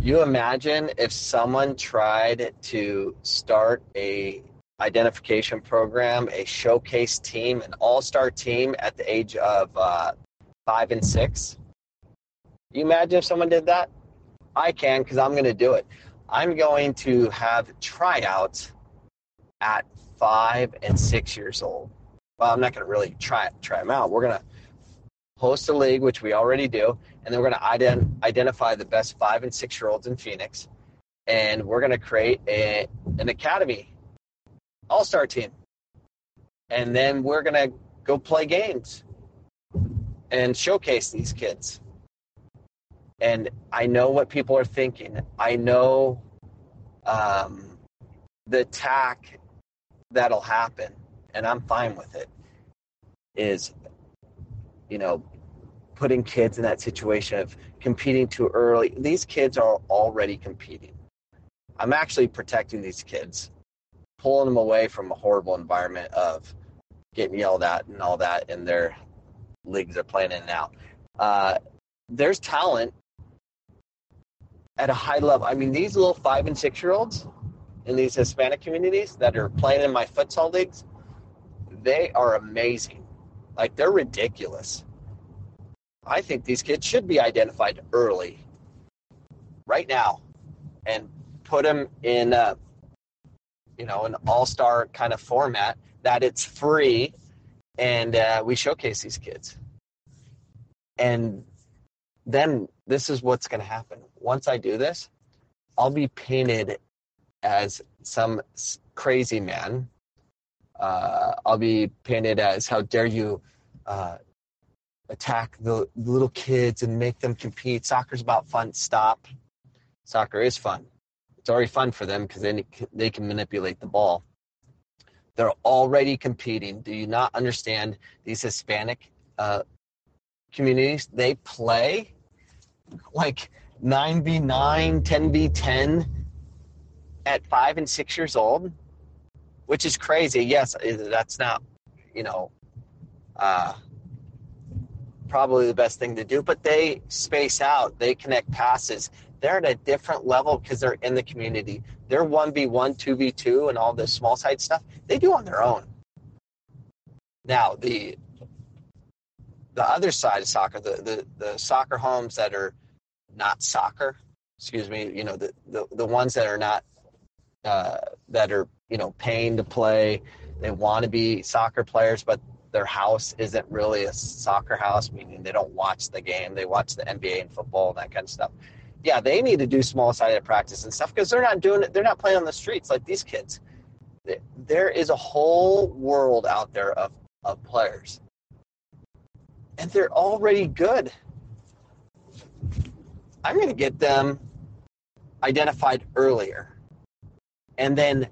You imagine if someone tried to start a identification program, a showcase team, an all-star team at the age of uh, five and six. You imagine if someone did that? I can because I'm going to do it. I'm going to have tryouts at five and six years old. Well, I'm not going to really try try them out. We're going to host a league, which we already do, and then we're going to ident- identify the best five and six year olds in Phoenix, and we're going to create a, an academy all star team, and then we're going to go play games and showcase these kids. And I know what people are thinking. I know um, the attack that'll happen, and I'm fine with it. Is you know putting kids in that situation of competing too early. These kids are already competing. I'm actually protecting these kids, pulling them away from a horrible environment of getting yelled at and all that in their leagues they're playing in now. Uh, there's talent at a high level. I mean, these little five and six year olds in these Hispanic communities that are playing in my futsal leagues, they are amazing. Like they're ridiculous. I think these kids should be identified early, right now, and put them in a, you know, an all-star kind of format that it's free, and uh, we showcase these kids. And then this is what's going to happen. Once I do this, I'll be painted as some crazy man. Uh, I'll be painted as how dare you uh, attack the little kids and make them compete. Soccer's about fun. Stop. Soccer is fun. It's already fun for them because then they can manipulate the ball. They're already competing. Do you not understand these Hispanic uh, communities? They play like 9v9, 10v10 at five and six years old, which is crazy. Yes, that's not, you know, uh, probably the best thing to do, but they space out, they connect passes. They're at a different level because they're in the community. They're 1v1, 2v2, and all this small side stuff, they do on their own. Now, the the other side of soccer, the, the, the soccer homes that are not soccer, excuse me, you know, the, the, the ones that are not, uh, that are, you know, paying to play, they want to be soccer players, but their house isn't really a soccer house, meaning they don't watch the game. They watch the NBA and football, and that kind of stuff. Yeah, they need to do small sided practice and stuff because they're not doing it. They're not playing on the streets like these kids. There is a whole world out there of, of players, and they're already good. I'm going to get them identified earlier. And then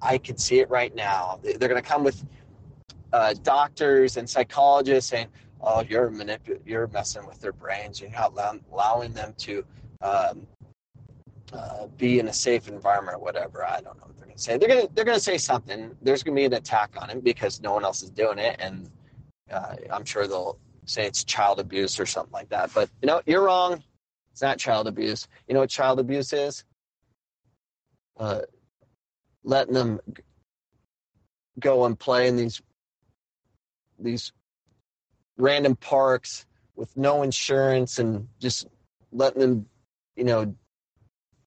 I can see it right now. They're going to come with uh, doctors and psychologists saying, "Oh, you're manip- you're messing with their brains. You're not allow- allowing them to um, uh, be in a safe environment or whatever." I don't know what they're going to say. They're going to they're going to say something. There's going to be an attack on him because no one else is doing it, and uh, I'm sure they'll say it's child abuse or something like that. But you know, you're wrong. It's not child abuse. You know what child abuse is? Letting them go and play in these these random parks with no insurance and just letting them, you know,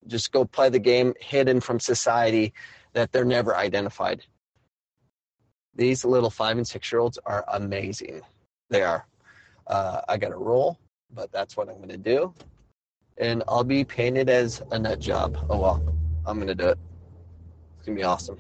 just go play the game hidden from society that they're never identified. These little five and six year olds are amazing. They are. Uh, I got a role, but that's what I'm going to do. And I'll be painted as a nut job. Oh well, I'm going to do it. It's to be awesome.